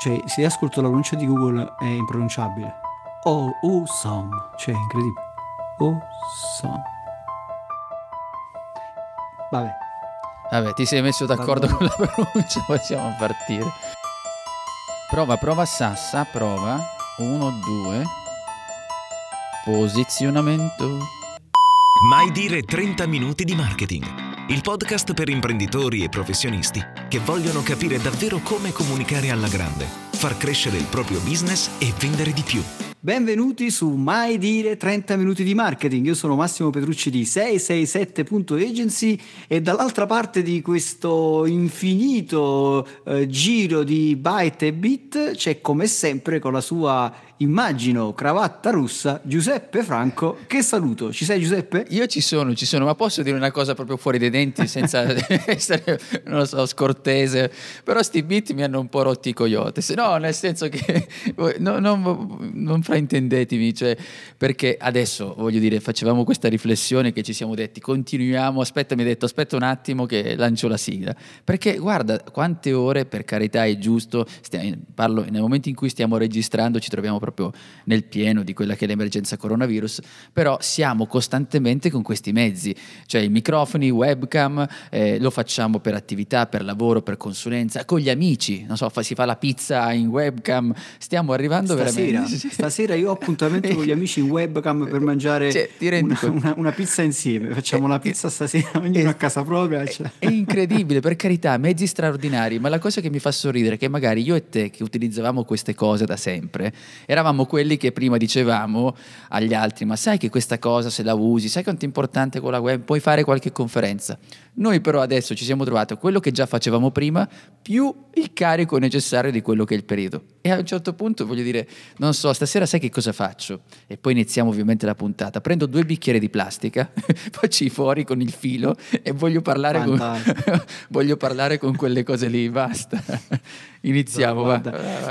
Cioè, se ascolto la pronuncia di Google è impronunciabile. Oh, awesome. Cioè, incredibile. Awesome. Vabbè. Vabbè, ti sei messo d'accordo Vabbè. con la pronuncia, possiamo partire. Prova, prova Sassa, prova. Uno, due. Posizionamento. Mai dire 30 minuti di marketing. Il podcast per imprenditori e professionisti che vogliono capire davvero come comunicare alla grande, far crescere il proprio business e vendere di più. Benvenuti su Mai Dire 30 Minuti di Marketing. Io sono Massimo Petrucci di 667.agency e dall'altra parte di questo infinito eh, giro di byte e bit c'è come sempre con la sua, immagino, cravatta russa Giuseppe Franco. Che saluto. Ci sei Giuseppe? Io ci sono, ci sono, ma posso dire una cosa proprio fuori dai denti senza essere, non lo so, scortese. Però sti beat mi hanno un po' rotti i coyote. Se no, nel senso che no, non, non fraintendetemi, cioè, perché adesso voglio dire, facevamo questa riflessione che ci siamo detti, continuiamo. Aspetta, mi ha detto, aspetta un attimo che lancio la sigla. Perché guarda quante ore, per carità, è giusto. Stiamo, parlo nel momento in cui stiamo registrando, ci troviamo proprio nel pieno di quella che è l'emergenza coronavirus, però siamo costantemente con questi mezzi, cioè i microfoni, webcam, eh, lo facciamo per attività, per lavoro, per consulenza, con gli amici, non so, fa- si fa la pizza in webcam, stiamo arrivando Stasera, veramente... stasera io ho appuntamento con gli amici in webcam per mangiare Cioè, una, una- una pizza insieme. Facciamo la pizza stasera, ognuno a casa propria. cioè. È incredibile, per carità, mezzi straordinari, ma la cosa che mi fa sorridere è che magari io e te che utilizzavamo queste cose da sempre, eravamo quelli che prima dicevamo agli altri, ma sai che questa cosa se la usi, sai quanto è importante con la web, puoi fare qualche conferenza. Noi però adesso ci siamo trovati quello che già facevamo prima, più il carico necessario di quello che è il periodo. E a un certo punto voglio dire, non so, stasera sai che cosa faccio? E poi iniziamo ovviamente la puntata. Prendo due bicchieri di plastica, faccio i fuori con il filo e voglio parlare, con, voglio parlare con quelle cose lì, basta. Iniziamo, va.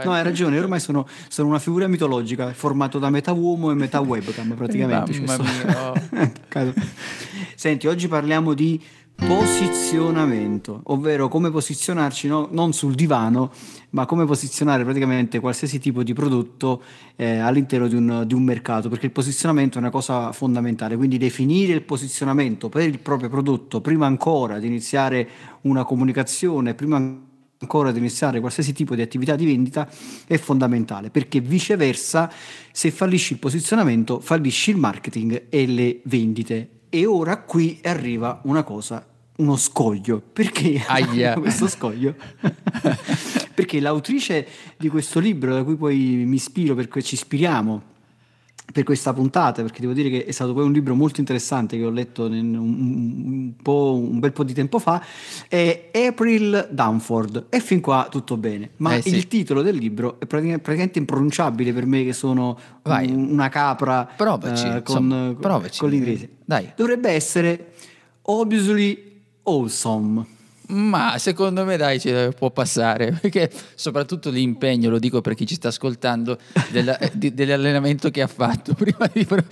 No, hai ragione, io ormai sono, sono una figura mitologica, formato da metà uomo e metà webcam praticamente. Mamma Cioè, mia, oh. Senti, oggi parliamo di posizionamento, ovvero come posizionarci no? non sul divano, ma come posizionare praticamente qualsiasi tipo di prodotto eh, all'interno di un, di un mercato, perché il posizionamento è una cosa fondamentale, quindi definire il posizionamento per il proprio prodotto prima ancora di iniziare una comunicazione, prima ancora di iniziare qualsiasi tipo di attività di vendita è fondamentale perché viceversa se fallisci il posizionamento fallisci il marketing e le vendite e ora qui arriva una cosa uno scoglio perché Aia. questo scoglio perché l'autrice di questo libro da cui poi mi ispiro perché ci ispiriamo per questa puntata, perché devo dire che è stato poi un libro molto interessante che ho letto un, un- un po', un bel po' di tempo fa, è April Dunford. E fin qua tutto bene, ma Eh sì. il titolo del libro è pratica- praticamente impronunciabile per me che sono un- una capra Provaci, insomma, con, provaci. con l'inglese. Dai. Dovrebbe essere obviously awesome. Ma secondo me dai ci può passare, perché soprattutto l'impegno, lo dico per chi ci sta ascoltando, della- eh, di- dell'allenamento che ha fatto prima di, pro-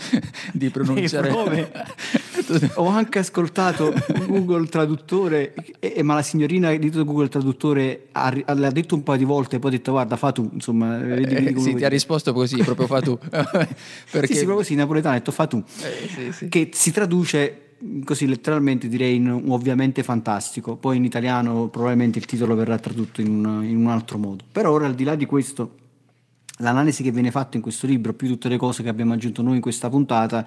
di pronunciare. Ho anche ascoltato Google Traduttore, e- e- ma la signorina di Google Traduttore ha, l'ha detto un paio di volte, poi ha detto guarda fa tu, insomma, vedi, vedi Eh, sì, ti ha risposto così, proprio fa tu. perché... Sì, sì, proprio così, in napoletano ha detto fa tu, Eh, sì, sì. che si traduce così letteralmente direi in ovviamente fantastico, poi in italiano probabilmente il titolo verrà tradotto in un, in un altro modo. Però ora al di là di questo, l'analisi che viene fatta in questo libro, più tutte le cose che abbiamo aggiunto noi in questa puntata,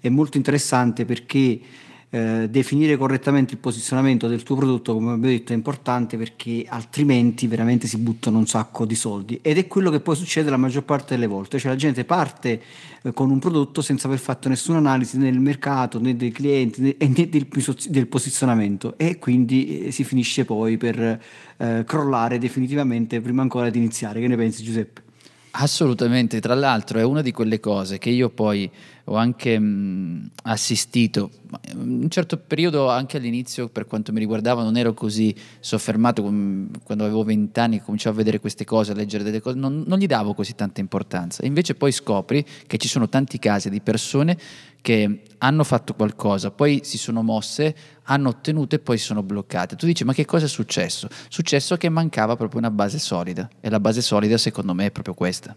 è molto interessante perché eh, definire correttamente il posizionamento del tuo prodotto, come abbiamo detto, è importante perché altrimenti veramente si buttano un sacco di soldi ed è quello che poi succede la maggior parte delle volte, cioè la gente parte eh, con un prodotto senza aver fatto nessuna analisi nel mercato, né dei clienti né, né del, del posizionamento e quindi eh, si finisce poi per eh, crollare definitivamente prima ancora di iniziare. Che ne pensi Giuseppe? Assolutamente, tra l'altro è una di quelle cose che io poi ho anche mh, assistito, in un certo periodo anche all'inizio per quanto mi riguardava non ero così soffermato quando avevo vent'anni cominciavo a vedere queste cose, a leggere delle cose, non, non gli davo così tanta importanza. Invece poi scopri che ci sono tanti casi di persone che hanno fatto qualcosa, poi si sono mosse, hanno ottenuto e poi sono bloccate. Tu dici ma che cosa è successo? Successo che mancava proprio una base solida e la base solida secondo me è proprio questa.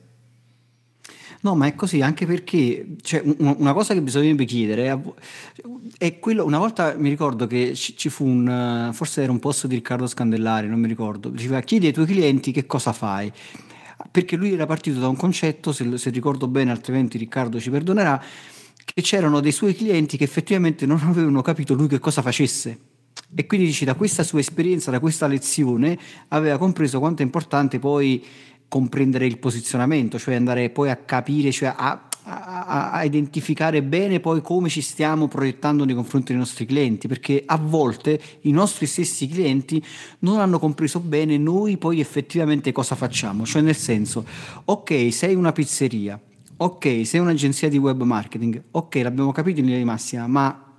No, ma è così anche perché cioè, una cosa che bisognerebbe chiedere è quello. Una volta mi ricordo che ci fu un. forse era un posto di Riccardo Scandellari, non mi ricordo. Diceva: chiedi ai tuoi clienti che cosa fai. Perché lui era partito da un concetto, se, se ricordo bene, altrimenti Riccardo ci perdonerà, che c'erano dei suoi clienti che effettivamente non avevano capito lui che cosa facesse. E quindi dici, da questa sua esperienza, da questa lezione, aveva compreso quanto è importante poi comprendere il posizionamento, cioè andare poi a capire, cioè a, a, a, identificare bene poi come ci stiamo proiettando nei confronti dei nostri clienti, perché a volte i nostri stessi clienti non hanno compreso bene noi poi effettivamente cosa facciamo, cioè nel senso, ok, sei una pizzeria, ok, sei un'agenzia di web marketing, ok, l'abbiamo capito in linea di massima, ma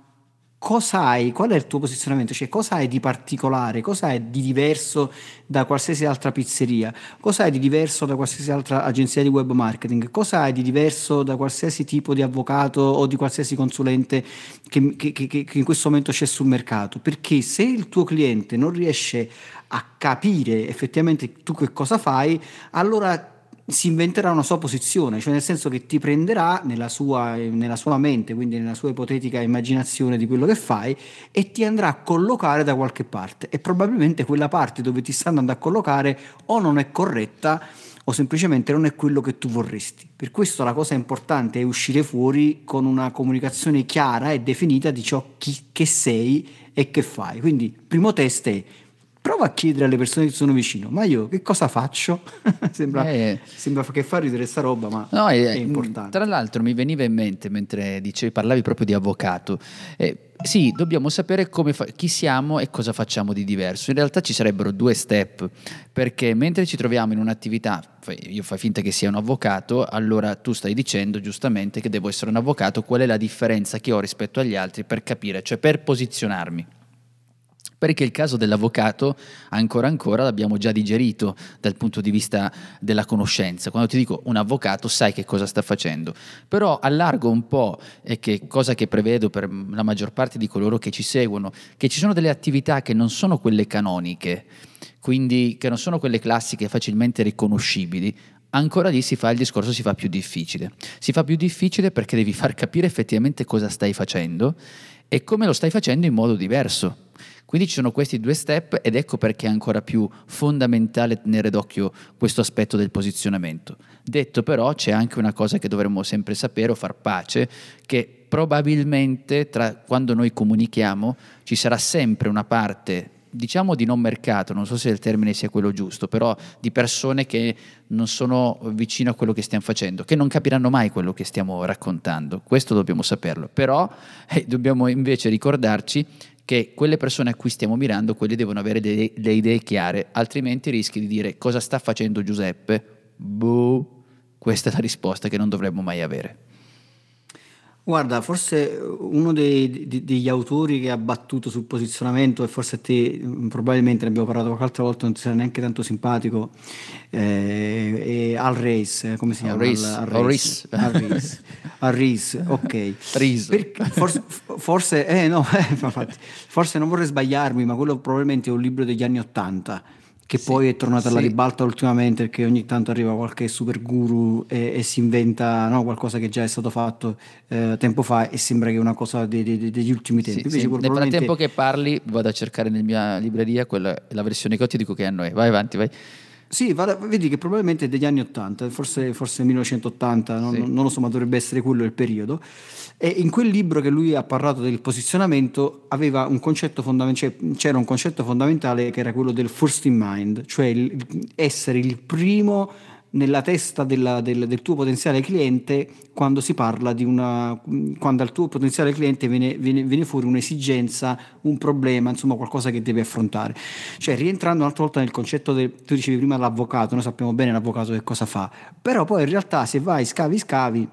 cosa hai, qual è il tuo posizionamento, cioè cosa hai di particolare, cosa hai di diverso da qualsiasi altra pizzeria, cosa hai di diverso da qualsiasi altra agenzia di web marketing, cosa hai di diverso da qualsiasi tipo di avvocato o di qualsiasi consulente che, che, che, che in questo momento c'è sul mercato, perché se il tuo cliente non riesce a capire effettivamente tu che cosa fai, allora si inventerà una sua posizione, cioè nel senso che ti prenderà nella sua, nella sua, mente, quindi nella sua ipotetica immaginazione di quello che fai e ti andrà a collocare da qualche parte e probabilmente quella parte dove ti sta andando a collocare o non è corretta o semplicemente non è quello che tu vorresti. Per questo la cosa importante è uscire fuori con una comunicazione chiara e definita di ciò chi, che sei e che fai. Quindi primo test è prova a chiedere alle persone che sono vicino, ma io che cosa faccio? sembra, eh, sembra, che fa ridere sta roba, ma no, è, è, importante. Tra l'altro mi veniva in mente mentre dicevi, parlavi proprio di avvocato. Eh, sì, dobbiamo sapere fa- chi siamo e cosa facciamo di diverso. In realtà ci sarebbero due step, perché mentre ci troviamo in un'attività, io fai finta che sia un avvocato, allora tu stai dicendo giustamente che devo essere un avvocato, qual è la differenza che ho rispetto agli altri per capire, cioè per posizionarmi perché il caso dell'avvocato ancora ancora l'abbiamo già digerito dal punto di vista della conoscenza. Quando ti dico un avvocato sai che cosa sta facendo, però allargo un po' e che cosa che prevedo per la maggior parte di coloro che ci seguono, che ci sono delle attività che non sono quelle canoniche, quindi che non sono quelle classiche facilmente riconoscibili, ancora lì si fa il discorso si fa più difficile. Si fa più difficile perché devi far capire effettivamente cosa stai facendo e come lo stai facendo in modo diverso. Quindi ci sono questi due step ed ecco perché è ancora più fondamentale tenere d'occhio questo aspetto del posizionamento. Detto però c'è anche una cosa che dovremmo sempre sapere o far pace, che probabilmente tra, quando noi comunichiamo ci sarà sempre una parte diciamo di non mercato, non so se il termine sia quello giusto, però di persone che non sono vicino a quello che stiamo facendo, che non capiranno mai quello che stiamo raccontando. Questo dobbiamo saperlo. Però eh, dobbiamo invece ricordarci che quelle persone a cui stiamo mirando, quelle devono avere delle, delle idee chiare, altrimenti rischi di dire cosa sta facendo Giuseppe? Boh, questa è la risposta che non dovremmo mai avere. Guarda, forse uno dei, di, degli autori che ha battuto sul posizionamento, e forse a te mm, probabilmente ne abbiamo parlato qualche altra volta, non ti sarà neanche tanto simpatico, eh, è Al Reis, eh, come si chiama? Al Reis. Al Reis. Al Reis, ok. Perché, forse, forse, eh, no, forse non vorrei sbagliarmi, ma quello probabilmente è un libro degli anni Ottanta che sì, poi è tornata alla ribalta ultimamente perché ogni tanto arriva qualche super guru e, e si inventa no, qualcosa che già è stato fatto eh, tempo fa e sembra che è una cosa de, de, de, degli ultimi tempi. Sì, sì. Nel frattempo che parli vado a cercare nella mia libreria quella, la versione che ho, ti dico che è. Vai avanti, vai. Sì, vada, vedi che probabilmente è degli anni 80, forse, forse 1980, non, non, lo so, ma dovrebbe essere quello il periodo. E in quel libro che lui ha parlato del posizionamento un cioè, c'era un concetto fondamentale che era quello del first in mind, cioè il, essere il primo nella testa della, del, del, tuo potenziale cliente quando si parla di una quando al tuo potenziale cliente viene, viene, viene, fuori un'esigenza, un problema, insomma qualcosa che deve affrontare. Cioè rientrando un'altra volta nel concetto del, tu dicevi prima l'avvocato, noi sappiamo bene l'avvocato che cosa fa, però poi in realtà se vai scavi scavi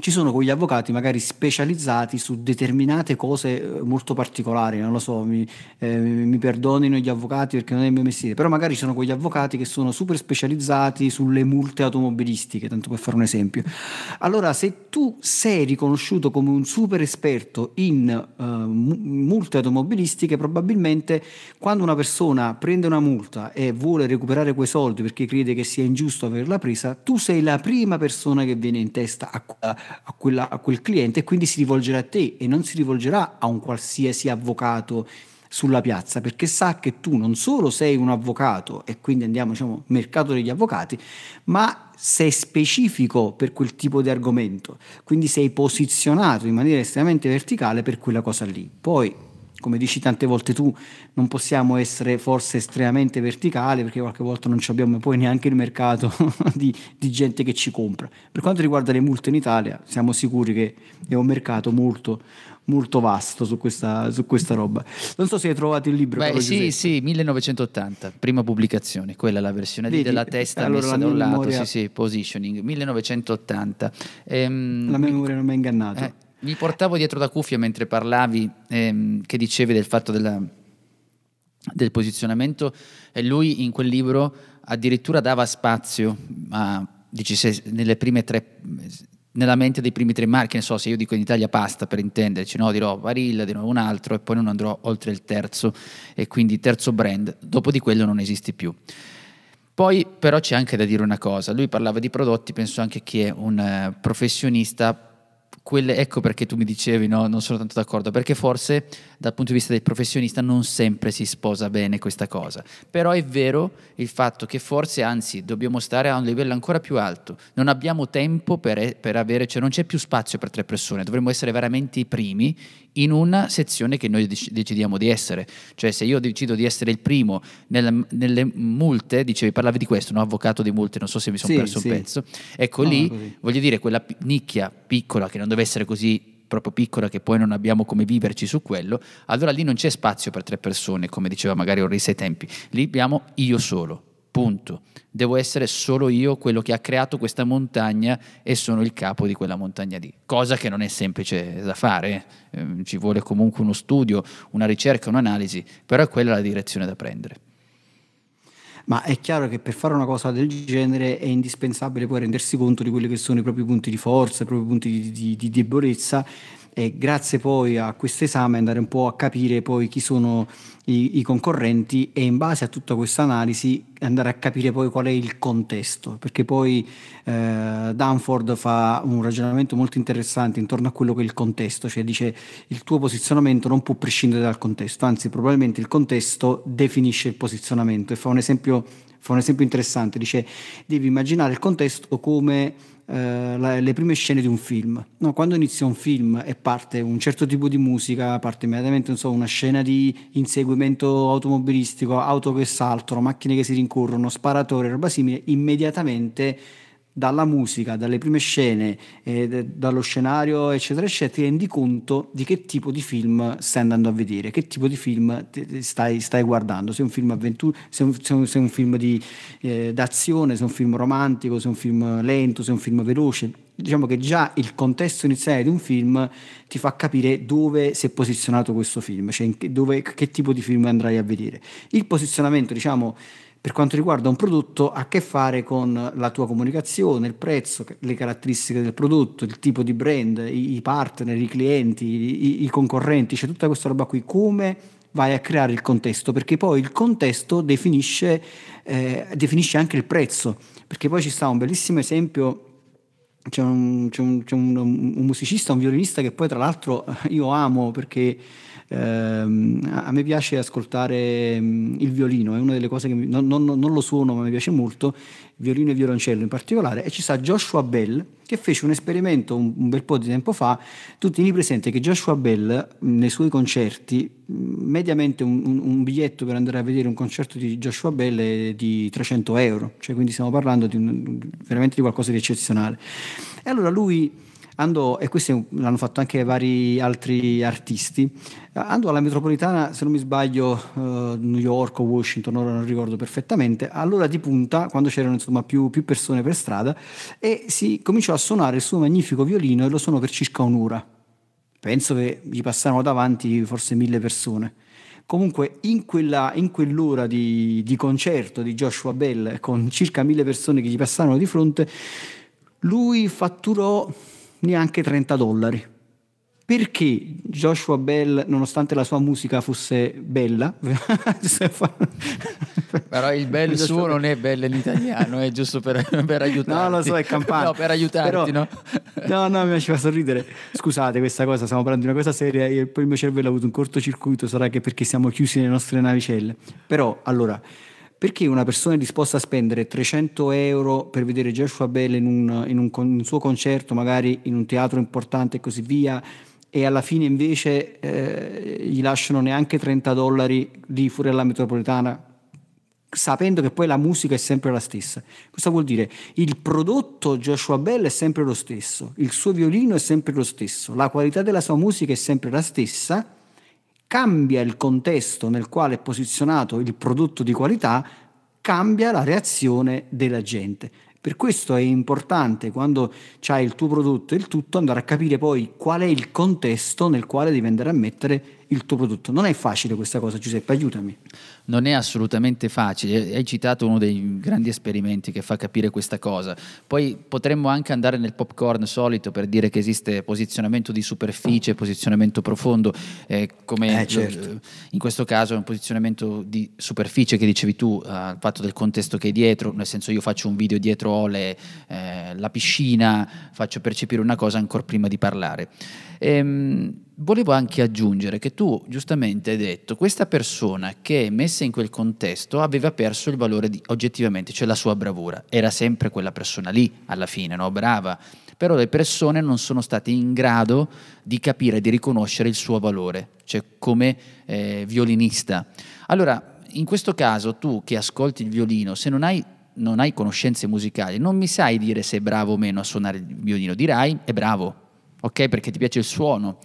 ci sono quegli avvocati magari specializzati su determinate cose eh, molto particolari, non lo so, mi, eh, mi, perdonino gli avvocati perché non è il mio mestiere, però magari ci sono quegli avvocati che sono super specializzati sulle multe automobilistiche, tanto per fare un esempio. Allora, se tu sei riconosciuto come un super esperto in uh, multe automobilistiche, probabilmente quando una persona prende una multa e vuole recuperare quei soldi perché crede che sia ingiusto averla presa, tu sei la prima persona che viene in testa a, a a, quella, a quel cliente e quindi si rivolgerà a te e non si rivolgerà a un qualsiasi avvocato sulla piazza perché sa che tu non solo sei un avvocato e quindi andiamo diciamo mercato degli avvocati ma sei specifico per quel tipo di argomento. Quindi sei posizionato in maniera estremamente verticale per quella cosa lì. Poi come dici tante volte tu, non possiamo essere forse estremamente verticali perché qualche volta non abbiamo poi neanche il mercato di, di, gente che ci compra. Per quanto riguarda le multe in Italia, siamo sicuri che è un mercato molto, molto vasto su questa, su questa roba. Non so se hai trovato il libro. Beh, sì, sì, 1980, prima pubblicazione, quella è la versione Vedi, della testa allora messa da un lato, memoria... sì, sì, positioning, 1980. Ehm, la memoria non mi ha ingannato. Eh, mi portavo dietro la cuffia mentre parlavi, ehm, che dicevi del fatto della, del posizionamento, e lui in quel libro addirittura dava spazio a, dici, se, nelle prime tre nella mente dei primi tre marchi, ne so, se io dico in Italia pasta per intenderci, no, dirò Barilla, dirò un altro e poi non andrò oltre il terzo e quindi terzo brand, dopo di quello non esisti più. Poi però c'è anche da dire una cosa, lui parlava di prodotti, penso anche che un uh, professionista quelle, ecco perché tu mi dicevi, no, non sono tanto d'accordo, perché forse dal punto di vista del professionista non sempre si sposa bene questa cosa. Però è vero il fatto che forse, anzi, dobbiamo stare a un livello ancora più alto. Non abbiamo tempo per, per avere, cioè non c'è più spazio per tre persone, dovremmo essere veramente i primi in una sezione che noi decidiamo di essere. Cioè se io decido di essere il primo nelle, nelle multe, dicevi, parlavi di questo, no? avvocato di multe, non so se mi sono sì, perso sì. un pezzo, ecco no, lì, voglio dire, quella nicchia piccola che non deve essere così proprio piccola che poi non abbiamo come viverci su quello, allora lì non c'è spazio per tre persone, come diceva magari Orris ai tempi, lì abbiamo io solo punto. Devo essere solo io quello che ha creato questa montagna e sono il capo di quella montagna lì. Cosa che non è semplice da fare, eh. Ci vuole comunque uno studio, una ricerca, un'analisi, però è quella la direzione da prendere. Ma è chiaro che per fare una cosa del genere è indispensabile poi rendersi conto di quelli che sono i propri punti di forza, i propri punti di, di, di debolezza e grazie poi a questo esame andare un po' a capire poi chi sono i, i, concorrenti e in base a tutta questa analisi andare a capire poi qual è il contesto, perché poi eh, Danford fa un ragionamento molto interessante intorno a quello che è il contesto, cioè dice il tuo posizionamento non può prescindere dal contesto, anzi probabilmente il contesto definisce il posizionamento e fa un esempio, fa un esempio interessante, dice devi immaginare il contesto come eh, la, le prime scene di un film. No, quando inizia un film e parte un certo tipo di musica, parte immediatamente so, una scena di inseguimento automobilistico, auto che saltano, macchine che si rincorrono, sparatori, roba simile, immediatamente dalla musica, dalle prime scene, eh, dallo scenario, eccetera, eccetera, ti rendi conto di che tipo di film stai andando a vedere, che tipo di film stai, stai guardando, se è un film avventura, se un, se è un film di, eh, d'azione, se è un film romantico, se è un film lento, se è un film veloce. Diciamo che già il contesto iniziale di un film ti fa capire dove si è posizionato questo film, cioè dove, che tipo di film andrai a vedere. Il posizionamento, diciamo, per quanto riguarda un prodotto ha a che fare con la tua comunicazione, il prezzo, le caratteristiche del prodotto, il tipo di brand, i, partner, i clienti, i, i concorrenti, c'è tutta questa roba qui, come vai a creare il contesto, perché poi il contesto definisce, eh, definisce anche il prezzo, perché poi ci sta un bellissimo esempio c'è, un, c'è, un, c'è un, un, musicista, un violinista che poi tra l'altro io amo perché Ehm, a me piace ascoltare mm, il violino, è una delle cose che mi, non, non, non, lo suono ma mi piace molto, violino e violoncello in particolare, e ci sta Joshua Bell che fece un esperimento un, un bel po' di tempo fa, tu tieni presente che Joshua Bell mm, nei suoi concerti, mm, mediamente un, un, un, biglietto per andare a vedere un concerto di Joshua Bell è di 300 euro, cioè quindi stiamo parlando di veramente di qualcosa di eccezionale. E allora lui andò, e questo l'hanno fatto anche vari altri artisti, andò alla metropolitana, se non mi sbaglio, uh, New York o Washington, ora non ricordo perfettamente, all'ora di punta, quando c'erano insomma più, più persone per strada, e si cominciò a suonare il suo magnifico violino e lo suonò per circa un'ora. Penso che gli passarono davanti forse mille persone. Comunque in, quella, in quell'ora di, di, concerto di Joshua Bell con circa mille persone che gli passarono di fronte, lui fatturò neanche 30 dollari. Perché Joshua Bell, nonostante la sua musica fosse bella, però il bel suo non è bello in italiano, è giusto per, per aiutarti. No, lo so, è campano. No, per aiutarti, però, no? No, no, mi faceva sorridere. Scusate questa cosa, stiamo parlando di una cosa seria e poi il mio cervello ha avuto un cortocircuito, sarà che perché siamo chiusi nelle nostre navicelle. Però, allora, perché una persona è disposta a spendere 300 euro per vedere Joshua Bell in un, in un, un suo concerto, magari in un teatro importante e così via, e alla fine invece eh, gli lasciano neanche 30 dollari di fuori alla metropolitana sapendo che poi la musica è sempre la stessa. Cosa vuol dire? Il prodotto Joshua Bell è sempre lo stesso, il suo violino è sempre lo stesso, la qualità della sua musica è sempre la stessa, cambia il contesto nel quale è posizionato il prodotto di qualità, cambia la reazione della gente. Per questo è importante quando c'hai il tuo prodotto e il tutto andare a capire poi qual è il contesto nel quale devi andare a mettere il tuo prodotto. Non è facile questa cosa, Giuseppe, aiutami. Non è assolutamente facile. Hai citato uno dei grandi esperimenti che fa capire questa cosa. Poi potremmo anche andare nel popcorn solito per dire che esiste posizionamento di superficie, posizionamento profondo, eh, come eh, certo. in questo caso è un posizionamento di superficie che dicevi tu, eh, al fatto del contesto che è dietro, nel senso io faccio un video dietro ho le, eh, la piscina, faccio percepire una cosa ancora prima di parlare. Ehm, volevo anche aggiungere che tu giustamente hai detto questa persona che messa in quel contesto aveva perso il valore di, oggettivamente, cioè la sua bravura. Era sempre quella persona lì alla fine, no? brava. Però le persone non sono state in grado di capire, di riconoscere il suo valore, cioè come eh, violinista. Allora, in questo caso tu che ascolti il violino, se non hai non hai conoscenze musicali, non mi sai dire se è bravo o meno a suonare il violino, dirai è bravo, ok? Perché ti piace il suono.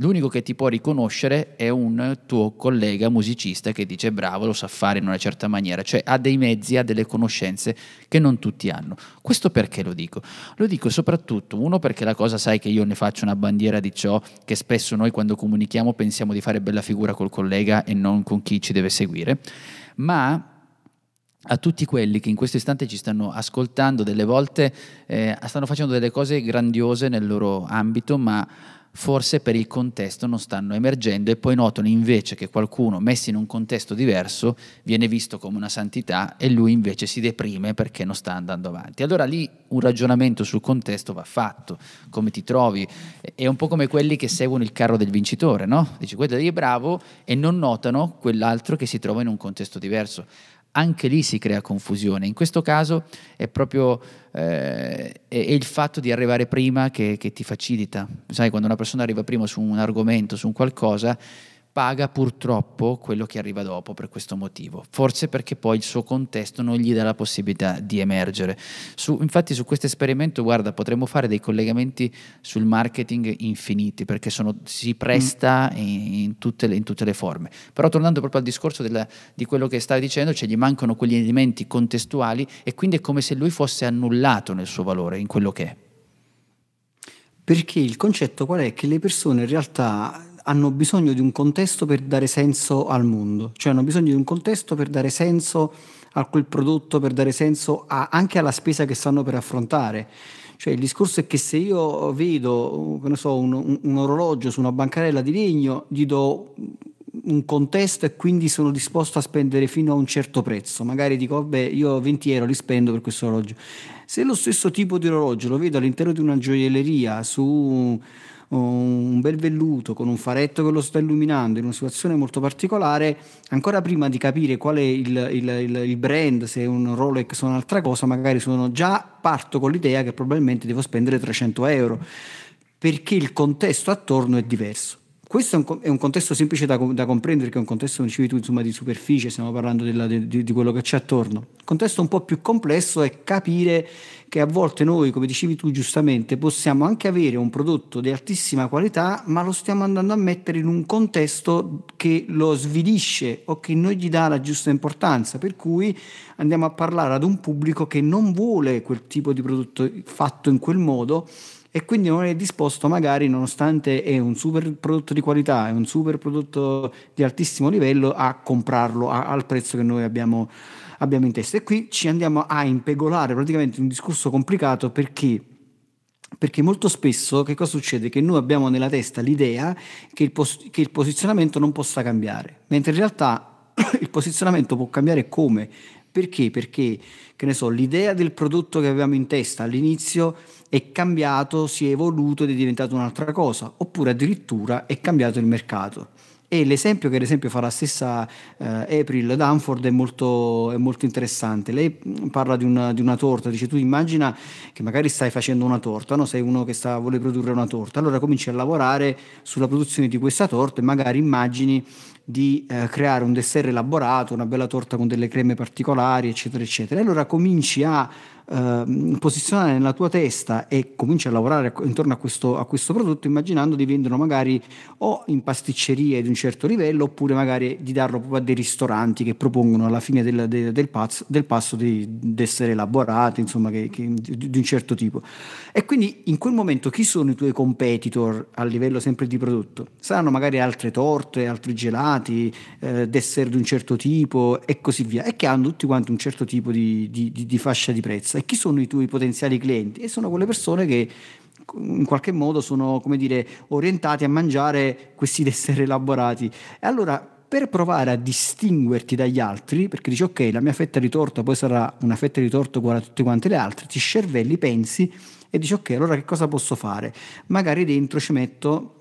L'unico che ti può riconoscere è un tuo collega musicista che dice bravo, lo sa fare in una certa maniera, cioè ha dei mezzi, ha delle conoscenze che non tutti hanno. Questo perché lo dico? Lo dico soprattutto, uno perché la cosa sai che io ne faccio una bandiera di ciò che spesso noi quando comunichiamo pensiamo di fare bella figura col collega e non con chi ci deve seguire, ma a tutti quelli che in questo istante ci stanno ascoltando, delle volte eh, stanno facendo delle cose grandiose nel loro ambito, ma forse per il contesto non stanno emergendo e poi notano invece che qualcuno messo in un contesto diverso viene visto come una santità e lui invece si deprime perché non sta andando avanti. Allora lì un ragionamento sul contesto va fatto, come ti trovi, è un po' come quelli che seguono il carro del vincitore, no? Dici quello è bravo e non notano quell'altro che si trova in un contesto diverso anche lì si crea confusione. In questo caso è proprio eh, è, il fatto di arrivare prima che, che ti facilita. Sai, quando una persona arriva prima su un argomento, su un qualcosa, paga purtroppo quello che arriva dopo per questo motivo, forse perché poi il suo contesto non gli dà la possibilità di emergere. Su, infatti su questo esperimento, guarda, potremmo fare dei collegamenti sul marketing infiniti, perché sono, si presta mm. in, in, tutte le, in, tutte le, forme. Però tornando proprio al discorso della, di quello che stavi dicendo, cioè gli mancano quegli elementi contestuali e quindi è come se lui fosse annullato nel suo valore, in quello che è. Perché il concetto qual è? Che le persone in realtà hanno bisogno di un contesto per dare senso al mondo, cioè hanno bisogno di un contesto per dare senso a quel prodotto, per dare senso a, anche alla spesa che stanno per affrontare. Cioè il discorso è che se io vedo so, un, un, orologio su una bancarella di legno, gli do un contesto e quindi sono disposto a spendere fino a un certo prezzo. Magari dico, vabbè, io 20 euro li spendo per questo orologio. Se lo stesso tipo di orologio lo vedo all'interno di una gioielleria su un bel velluto con un faretto che lo sta illuminando in una situazione molto particolare, ancora prima di capire qual è il, il, il, il brand, se è un Rolex o un'altra cosa, magari sono già parto con l'idea che probabilmente devo spendere 300 euro perché il contesto attorno è diverso. Questo è un, è un, contesto semplice da, da, comprendere, che è un contesto, insomma, di superficie, stiamo parlando della, di, di, quello che c'è attorno. Il contesto un po' più complesso è capire che a volte noi, come dicevi tu giustamente, possiamo anche avere un prodotto di altissima qualità, ma lo stiamo andando a mettere in un contesto che lo svilisce o che non gli dà la giusta importanza, per cui andiamo a parlare ad un pubblico che non vuole quel tipo di prodotto fatto in quel modo e quindi non è disposto magari nonostante è un super prodotto di qualità, è un super prodotto di altissimo livello a comprarlo a, al prezzo che noi abbiamo, abbiamo in testa e qui ci andiamo a impegolare praticamente un discorso complicato perché perché molto spesso che cosa succede? Che noi abbiamo nella testa l'idea che il, pos- che il, posizionamento non possa cambiare, mentre in realtà il posizionamento può cambiare come? Perché? Perché, che ne so, l'idea del prodotto che avevamo in testa all'inizio è cambiato, si è evoluto ed è diventato un'altra cosa, oppure addirittura è cambiato il mercato. E l'esempio che ad esempio fa la stessa eh, April Danford è molto, è molto, interessante. Lei parla di una, di una, torta, dice tu immagina che magari stai facendo una torta, no? sei uno che sta, vuole produrre una torta, allora cominci a lavorare sulla produzione di questa torta e magari immagini di eh, creare un dessert elaborato, una bella torta con delle creme particolari, eccetera, eccetera. E allora cominci a eh, posizionare nella tua testa e cominci a lavorare intorno a questo, a questo, prodotto immaginando di venderlo magari o in pasticcerie di un certo livello oppure magari di darlo proprio a dei ristoranti che propongono alla fine del, del, del, passo, del passo di, essere elaborati, insomma, che, che, di, di un certo tipo. E quindi in quel momento chi sono i tuoi competitor a livello sempre di prodotto? Saranno magari altre torte, altri gelati, eh, dessert di un certo tipo e così via, e che hanno tutti quanti un certo tipo di, di, di fascia di prezzo e chi sono i tuoi potenziali clienti? E sono quelle persone che in qualche modo sono, come dire, orientati a mangiare questi dessert elaborati. E allora per provare a distinguerti dagli altri, perché dici ok, la mia fetta di torta poi sarà una fetta di torta uguale a tutte quante le altre, ti scervelli, pensi e dici ok, allora che cosa posso fare? Magari dentro ci metto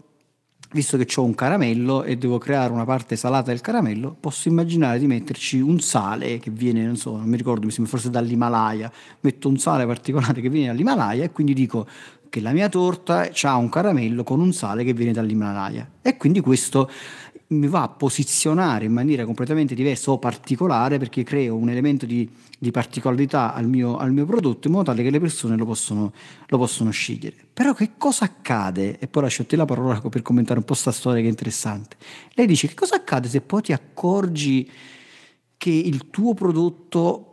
visto che ho un caramello e devo creare una parte salata del caramello, posso immaginare di metterci un sale che viene, non so, non mi ricordo, mi sembra forse dall'Himalaya, metto un sale particolare che viene dall'Himalaya e quindi dico che la mia torta ha un caramello con un sale che viene dall'Himalaya. E quindi questo mi va a posizionare in maniera completamente diversa o particolare perché creo un elemento di, di particolarità al mio, al mio, prodotto in modo tale che le persone lo possono, lo possono, scegliere. Però che cosa accade? E poi lascio a te la parola per commentare un po' questa storia che è interessante. Lei dice che cosa accade se poi ti accorgi che il tuo prodotto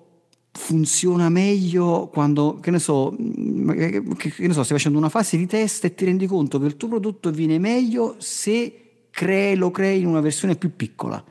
funziona meglio quando, che ne so, che, che ne so, stai facendo una fase di test e ti rendi conto che il tuo prodotto viene meglio se crei, lo crei in una versione più piccola.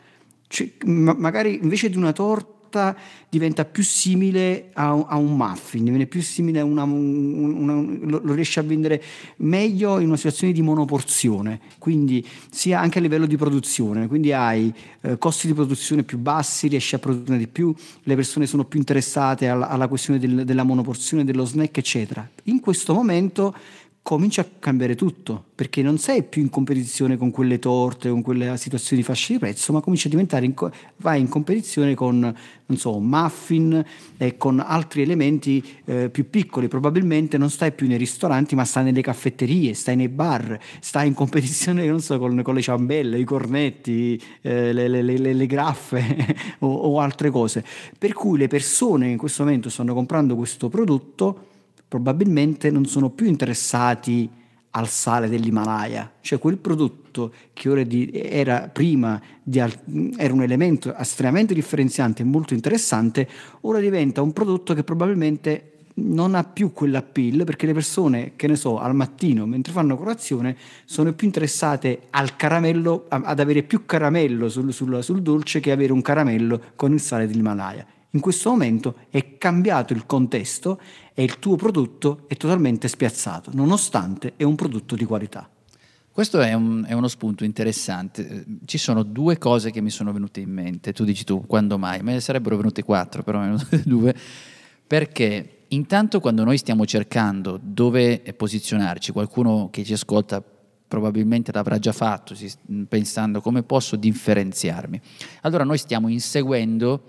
Cioè, ma magari invece di una torta diventa più simile a, a un muffin, diviene più simile a una, una, una lo, lo, riesci a vendere meglio in una situazione di monoporzione, quindi sia anche a livello di produzione, quindi hai eh, costi di produzione più bassi, riesci a produrre di più, le persone sono più interessate alla, alla questione del, della monoporzione, dello snack, eccetera. In questo momento comincia a cambiare tutto, perché non sei più in competizione con quelle torte, con quelle situazioni di fascia di prezzo, ma comincia a diventare, in, vai in competizione con, non so, muffin e con altri elementi eh, più piccoli, probabilmente non stai più nei ristoranti, ma stai nelle caffetterie, stai nei bar, stai in competizione, non so, con, con le ciambelle, i cornetti, eh, le, le, le, le, graffe o, o altre cose. Per cui le persone che in questo momento stanno comprando questo prodotto, probabilmente non sono più interessati al sale dell'Himalaya, cioè quel prodotto che di, era prima di, era un elemento estremamente differenziante e molto interessante, ora diventa un prodotto che probabilmente non ha più quell'appeal perché le persone, che ne so, al mattino mentre fanno colazione sono più interessate al caramello, ad avere più caramello sul, sul, sul dolce che avere un caramello con il sale dell'Himalaya. In questo momento è cambiato il contesto e il tuo prodotto è totalmente spiazzato, nonostante è un prodotto di qualità. Questo è, un, è, uno spunto interessante. Ci sono due cose che mi sono venute in mente. Tu dici tu, quando mai? Me ne sarebbero venute quattro, però me ne venute due. Perché intanto quando noi stiamo cercando dove posizionarci, qualcuno che ci ascolta probabilmente l'avrà già fatto, pensando come posso differenziarmi. Allora noi stiamo inseguendo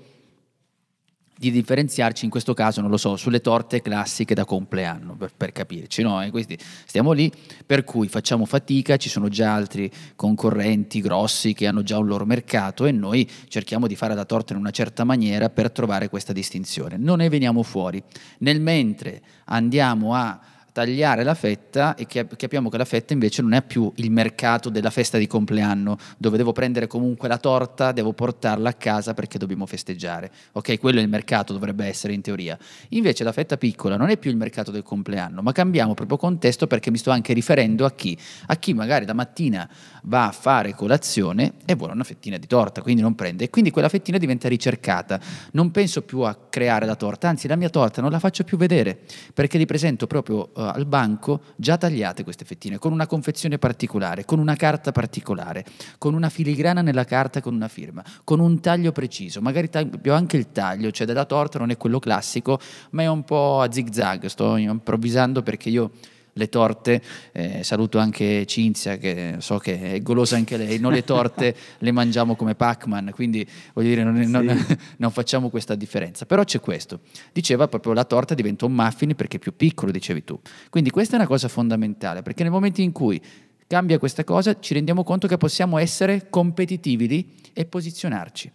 di differenziarci in questo caso, non lo so, sulle torte classiche da compleanno, per, per capirci, no? E questi stiamo lì, per cui facciamo fatica, ci sono già altri concorrenti grossi che hanno già un loro mercato e noi cerchiamo di fare la torta in una certa maniera per trovare questa distinzione. Non ne veniamo fuori. Nel mentre andiamo a tagliare la fetta e capiamo che la fetta invece non è più il mercato della festa di compleanno dove devo prendere comunque la torta, devo portarla a casa perché dobbiamo festeggiare. Ok, quello è il mercato, dovrebbe essere in teoria. Invece la fetta piccola non è più il mercato del compleanno, ma cambiamo proprio contesto perché mi sto anche riferendo a chi? A chi magari la mattina va a fare colazione e vuole una fettina di torta, quindi non prende. E quindi quella fettina diventa ricercata. Non penso più a creare la torta, anzi la mia torta non la faccio più vedere perché li presento proprio uh, al banco già tagliate queste fettine, con una confezione particolare, con una carta particolare, con una filigrana nella carta con una firma, con un taglio preciso. Magari abbia anche il taglio, cioè della torta non è quello classico, ma è un po' a zig zag, sto improvvisando perché io le torte, eh, saluto anche Cinzia che so che è golosa anche lei, noi le torte le mangiamo come Pac-Man, quindi voglio dire non, sì. non, non, facciamo questa differenza, però c'è questo, diceva proprio la torta diventa un muffin perché è più piccolo, dicevi tu, quindi questa è una cosa fondamentale, perché nel momento in cui cambia questa cosa ci rendiamo conto che possiamo essere competitivi lì e posizionarci.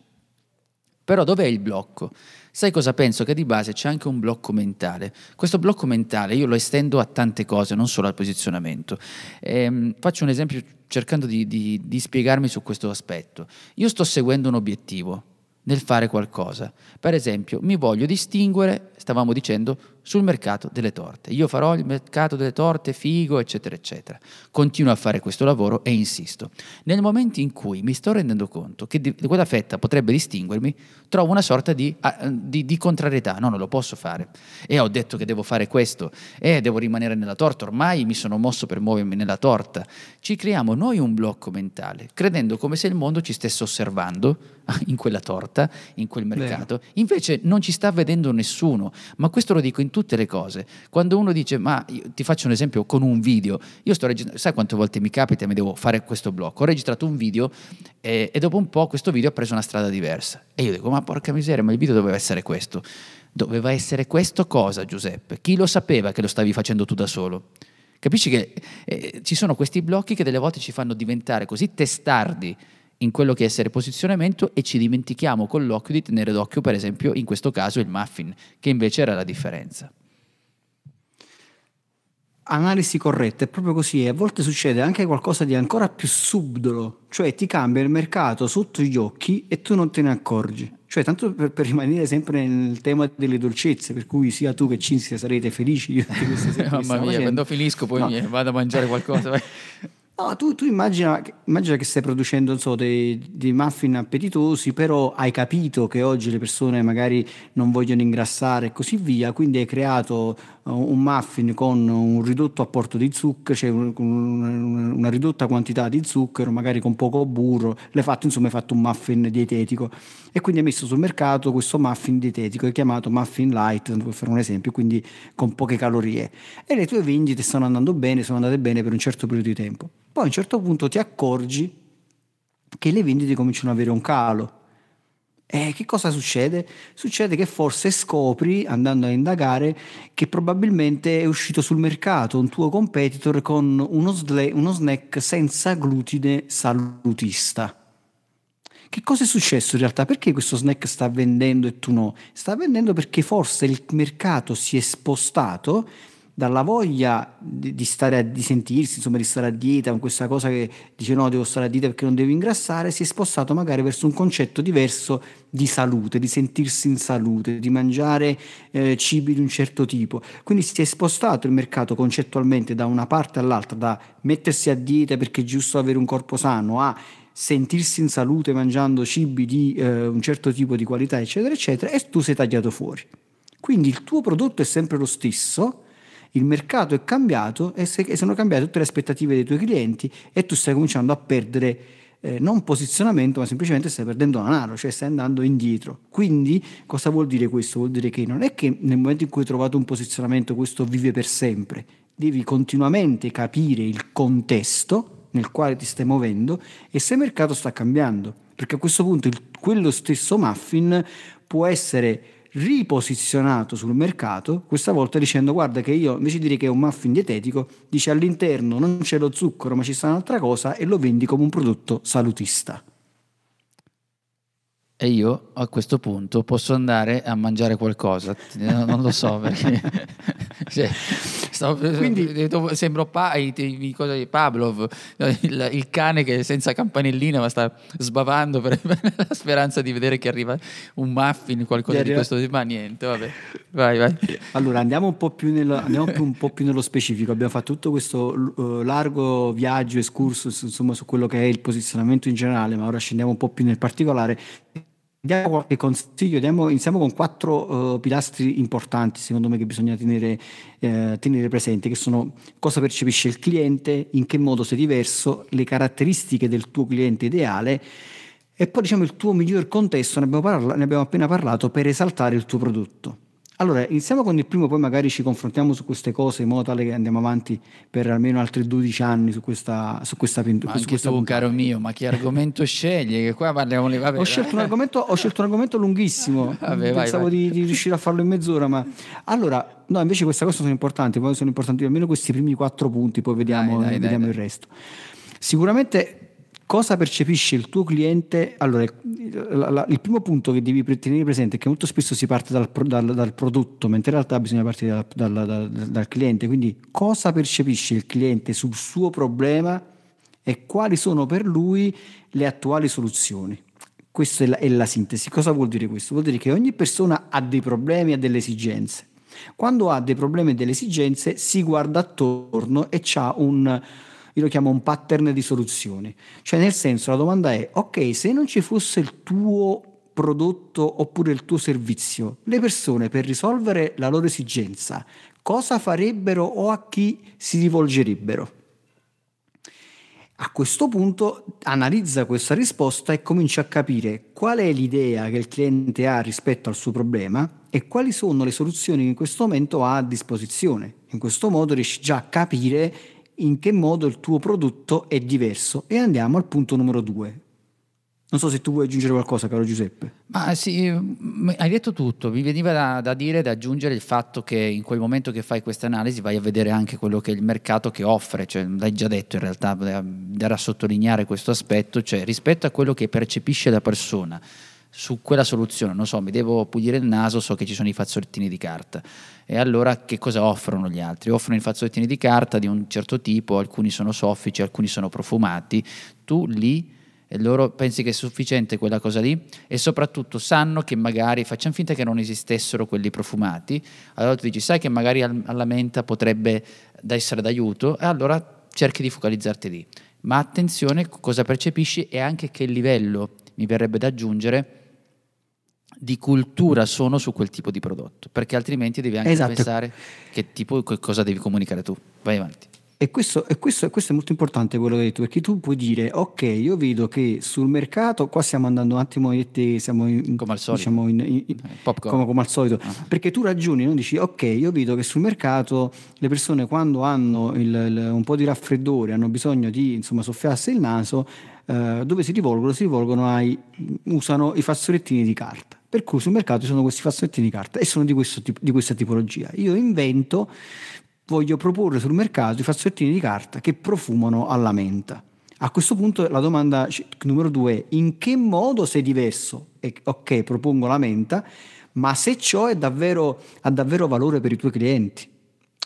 Però dov'è il blocco? Sai cosa penso? Che di base c'è anche un blocco mentale. Questo blocco mentale io lo estendo a tante cose, non solo al posizionamento. Ehm, faccio un esempio cercando di, di, di spiegarmi su questo aspetto. Io sto seguendo un obiettivo nel fare qualcosa. Per esempio, mi voglio distinguere, stavamo dicendo, sul mercato delle torte. Io farò il mercato delle torte, figo, eccetera, eccetera. Continuo a fare questo lavoro e insisto. Nel momento in cui mi sto rendendo conto che di quella fetta potrebbe distinguermi, trovo una sorta di, di, di contrarietà. No, non lo posso fare. E ho detto che devo fare questo. E devo rimanere nella torta. Ormai mi sono mosso per muovermi nella torta. Ci creiamo noi un blocco mentale, credendo come se il mondo ci stesse osservando in quella torta, in quel mercato. Invece non ci sta vedendo nessuno. Ma questo lo dico in tutti tutte le cose. Quando uno dice, ma ti faccio un esempio con un video, io sto registrando, sai quante volte mi capita e mi devo fare questo blocco? Ho registrato un video e, e dopo un po' questo video ha preso una strada diversa. E io dico, ma porca miseria, ma il video doveva essere questo. Doveva essere questo cosa, Giuseppe? Chi lo sapeva che lo stavi facendo tu da solo? Capisci che eh, ci sono questi blocchi che delle volte ci fanno diventare così testardi in quello che è essere posizionamento e ci dimentichiamo con l'occhio di tenere d'occhio, per esempio, in questo caso il muffin, che invece era la differenza. Analisi corretta, è proprio così, e a volte succede anche qualcosa di ancora più subdolo, cioè ti cambia il mercato sotto gli occhi e tu non te ne accorgi. Cioè, tanto per, per rimanere sempre nel tema delle dolcezze, per cui sia tu che Cinzia sarete felici di queste Mamma mia, quando finisco poi no. vado a mangiare qualcosa. No, tu, tu immagina, immagina, che stai producendo so, dei, dei, muffin appetitosi, però hai capito che oggi le persone magari non vogliono ingrassare e così via, quindi hai creato uh, un muffin con un ridotto apporto di zucchero, cioè un, un, una ridotta quantità di zucchero, magari con poco burro, l'hai fatto, insomma, hai fatto un muffin dietetico e quindi hai messo sul mercato questo muffin dietetico, è chiamato muffin light, per fare un esempio, quindi con poche calorie. E le tue vendite stanno andando bene, sono andate bene per un certo periodo di tempo. Poi a un certo punto ti accorgi che le vendite cominciano ad avere un calo. E che cosa succede? Succede che forse scopri, andando a indagare, che probabilmente è uscito sul mercato un tuo competitor con uno, sle- uno snack senza glutine salutista. Che cosa è successo in realtà? Perché questo snack sta vendendo e tu no? Sta vendendo perché forse il mercato si è spostato dalla voglia di, di, a, di sentirsi, insomma, di stare a dieta, con questa cosa che dice no, devo stare a dieta perché non devo ingrassare, si è spostato magari verso un concetto diverso di salute, di sentirsi in salute, di mangiare eh, cibi di un certo tipo. Quindi si è spostato il mercato concettualmente da una parte all'altra, da mettersi a dieta perché è giusto avere un corpo sano, a sentirsi in salute mangiando cibi di eh, un certo tipo di qualità, eccetera, eccetera, e tu sei tagliato fuori. Quindi il tuo prodotto è sempre lo stesso, il mercato è cambiato e, sono cambiate tutte le aspettative dei tuoi clienti e tu stai cominciando a perdere eh, non posizionamento, ma semplicemente stai perdendo denaro, cioè stai andando indietro. Quindi cosa vuol dire questo? Vuol dire che non è che nel momento in cui hai trovato un posizionamento questo vive per sempre, devi continuamente capire il contesto nel quale ti stai muovendo e se il mercato sta cambiando, perché a questo punto il, quello stesso muffin può essere riposizionato sul mercato, questa volta dicendo guarda che io invece di dire che è un muffin dietetico, dice all'interno non c'è lo zucchero ma ci sta un'altra cosa e lo vendi come un prodotto salutista. E io a questo punto posso andare a mangiare qualcosa, non lo so perché cioè, stavo, Quindi, sembro pa, i, i, i, Pavlov, il, il, cane che senza campanellina ma sta sbavando per, per, la speranza di vedere che arriva un muffin, qualcosa di questo tipo, ma niente, vabbè, vai, vai. Allora andiamo un po' più, più, un po più nello specifico, abbiamo fatto tutto questo uh, largo viaggio, excursus insomma su quello che è il posizionamento in generale, ma ora scendiamo un po' più nel particolare Diamo qualche consiglio, diamo, iniziamo con quattro uh, pilastri importanti secondo me che bisogna tenere, eh, tenere presenti, che sono cosa percepisce il cliente, in che modo sei diverso, le caratteristiche del tuo cliente ideale e poi diciamo il tuo miglior contesto, ne abbiamo, parla- ne abbiamo appena parlato, per esaltare il tuo prodotto. Allora, iniziamo con il primo, poi magari ci confrontiamo su queste cose in modo tale che andiamo avanti per almeno altri 12 anni su questa su questa, ma su questa tu, caro mio, ma che argomento scegli? Che qua parliamo vabbè, ho, scelto un argomento, ho scelto un argomento lunghissimo, vabbè, pensavo vai, vai. Di, di, riuscire a farlo in mezz'ora, ma allora, no, invece queste cose sono importanti, poi sono importanti almeno questi primi quattro punti, poi vediamo, dai, dai, vediamo dai, il resto. Sicuramente cosa percepisce il tuo cliente? Allora, la, la, il primo punto che devi tenere presente è che molto spesso si parte dal, dal, dal prodotto, mentre in realtà bisogna partire dal, dal, cliente. Quindi, cosa percepisce il cliente sul suo problema e quali sono per lui le attuali soluzioni? Questa è la, è la sintesi. Cosa vuol dire questo? Vuol dire che ogni persona ha dei problemi, ha delle esigenze. Quando ha dei problemi e delle esigenze, si guarda attorno e ha un io lo chiamo un pattern di soluzioni. Cioè nel senso la domanda è, ok, se non ci fosse il tuo prodotto oppure il tuo servizio, le persone per risolvere la loro esigenza, cosa farebbero o a chi si rivolgerebbero? A questo punto analizza questa risposta e comincia a capire qual è l'idea che il cliente ha rispetto al suo problema e quali sono le soluzioni che in questo momento ha a disposizione. In questo modo riesci già a capire in che modo il tuo prodotto è diverso. E andiamo al punto numero due. Non so se tu vuoi aggiungere qualcosa, caro Giuseppe. Ma sì, hai detto tutto. Mi veniva da, da dire, da aggiungere il fatto che in quel momento che fai questa analisi vai a vedere anche quello che è il mercato che offre. Cioè, l'hai già detto in realtà, andare a sottolineare questo aspetto, cioè rispetto a quello che percepisce la persona su quella soluzione, non so, mi devo pulire il naso, so che ci sono i fazzolettini di carta. E allora che cosa offrono gli altri? Offrono i fazzolettini di carta di un certo tipo, alcuni sono soffici, alcuni sono profumati. Tu lì e loro pensi che è sufficiente quella cosa lì e soprattutto sanno che magari facciamo finta che non esistessero quelli profumati, allora tu dici sai che magari alla menta potrebbe essere d'aiuto e allora cerchi di focalizzarti lì. Ma attenzione cosa percepisci e anche che livello mi verrebbe da aggiungere di cultura sono su quel tipo di prodotto, perché altrimenti devi anche esatto. pensare che tipo, cosa devi comunicare tu. Vai avanti. E questo, e, questo, e questo, è molto importante quello che hai detto, perché tu puoi dire, ok, io vedo che sul mercato, qua stiamo andando un attimo, siamo in, come al solito, diciamo in, in, eh, come, come, al solito, uh-huh. perché tu ragioni, no? dici, ok, io vedo che sul mercato le persone quando hanno il, il, un po' di raffreddore, hanno bisogno di insomma, soffiarsi il naso, eh, dove si rivolgono? Si rivolgono ai, usano i fazzolettini di carta. Per cui sul mercato ci sono questi fazzolettini di carta e sono di, tipo, di questa tipologia. Io invento, voglio proporre sul mercato i fazzolettini di carta che profumano alla menta. A questo punto la domanda numero due è in che modo sei diverso? E, ok, propongo la menta, ma se ciò davvero, ha davvero valore per i tuoi clienti.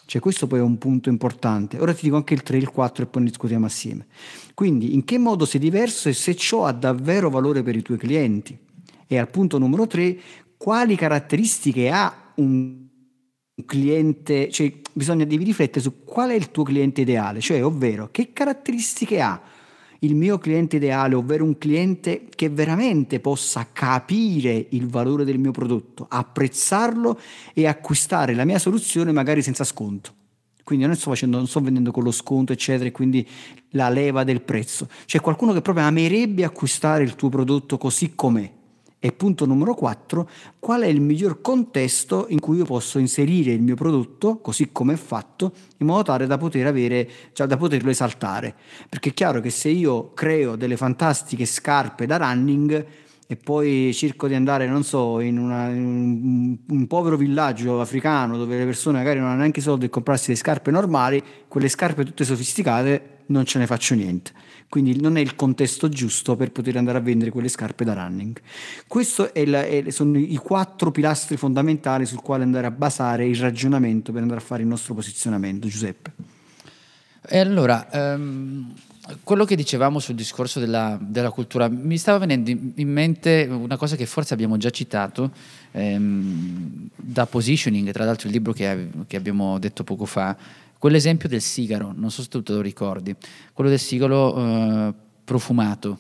Cioè questo poi è un punto importante. Ora ti dico anche il 3 e il 4 e poi ne discutiamo assieme. Quindi in che modo sei diverso e se ciò ha davvero valore per i tuoi clienti. E al punto numero 3, quali caratteristiche ha un cliente, cioè bisogna devi riflettere su qual è il tuo cliente ideale, cioè ovvero che caratteristiche ha il mio cliente ideale, ovvero un cliente che veramente possa capire il valore del mio prodotto, apprezzarlo e acquistare la mia soluzione magari senza sconto. Quindi non sto, facendo, non sto vendendo con lo sconto, eccetera, e quindi la leva del prezzo. C'è qualcuno che proprio amerebbe acquistare il tuo prodotto così com'è e punto numero 4, qual è il miglior contesto in cui io posso inserire il mio prodotto, così come è fatto, in modo tale da poter avere, cioè da poterlo esaltare. Perché è chiaro che se io creo delle fantastiche scarpe da running, e poi cerco di andare, non so, in, una, in un, un, povero villaggio africano dove le persone magari non hanno neanche soldi per comprarsi le scarpe normali, quelle scarpe tutte sofisticate non ce ne faccio niente. Quindi non è il contesto giusto per poter andare a vendere quelle scarpe da running. Questi sono i quattro pilastri fondamentali sul quale andare a basare il ragionamento per andare a fare il nostro posizionamento, Giuseppe. E allora, um, quello che dicevamo sul discorso della, della, cultura, mi stava venendo in mente una cosa che forse abbiamo già citato ehm, da Positioning, tra l'altro il libro che, che, abbiamo detto poco fa, quell'esempio del sigaro, non so se tu te lo ricordi, quello del sigaro eh, profumato